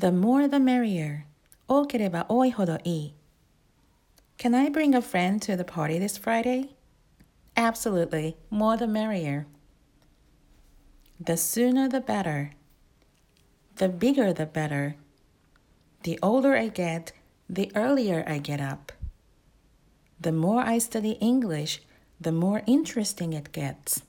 The more the merrier. 多ければ多いほどいい。Can I bring a friend to the party this Friday? Absolutely. More the merrier. The sooner the better. The bigger the better. The older I get, the earlier I get up. The more I study English, the more interesting it gets.